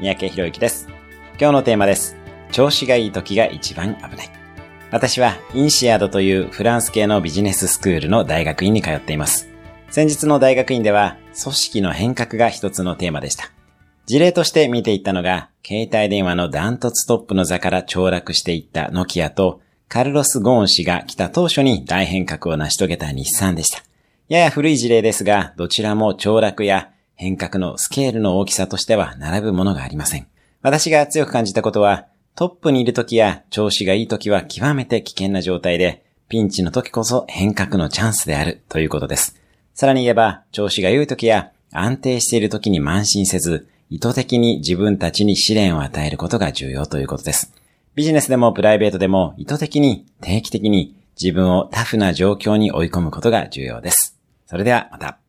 三宅博之です。今日のテーマです。調子がいい時が一番危ない。私はインシアードというフランス系のビジネススクールの大学院に通っています。先日の大学院では組織の変革が一つのテーマでした。事例として見ていったのが、携帯電話のダントツトップの座から凋落していったノキアと、カルロス・ゴーン氏が来た当初に大変革を成し遂げた日産でした。やや古い事例ですが、どちらも凋落や変革のスケールの大きさとしては並ぶものがありません。私が強く感じたことは、トップにいる時や調子がいい時は極めて危険な状態で、ピンチの時こそ変革のチャンスであるということです。さらに言えば、調子が良い時や安定している時に慢心せず、意図的に自分たちに試練を与えることが重要ということです。ビジネスでもプライベートでも意図的に定期的に自分をタフな状況に追い込むことが重要です。それではまた。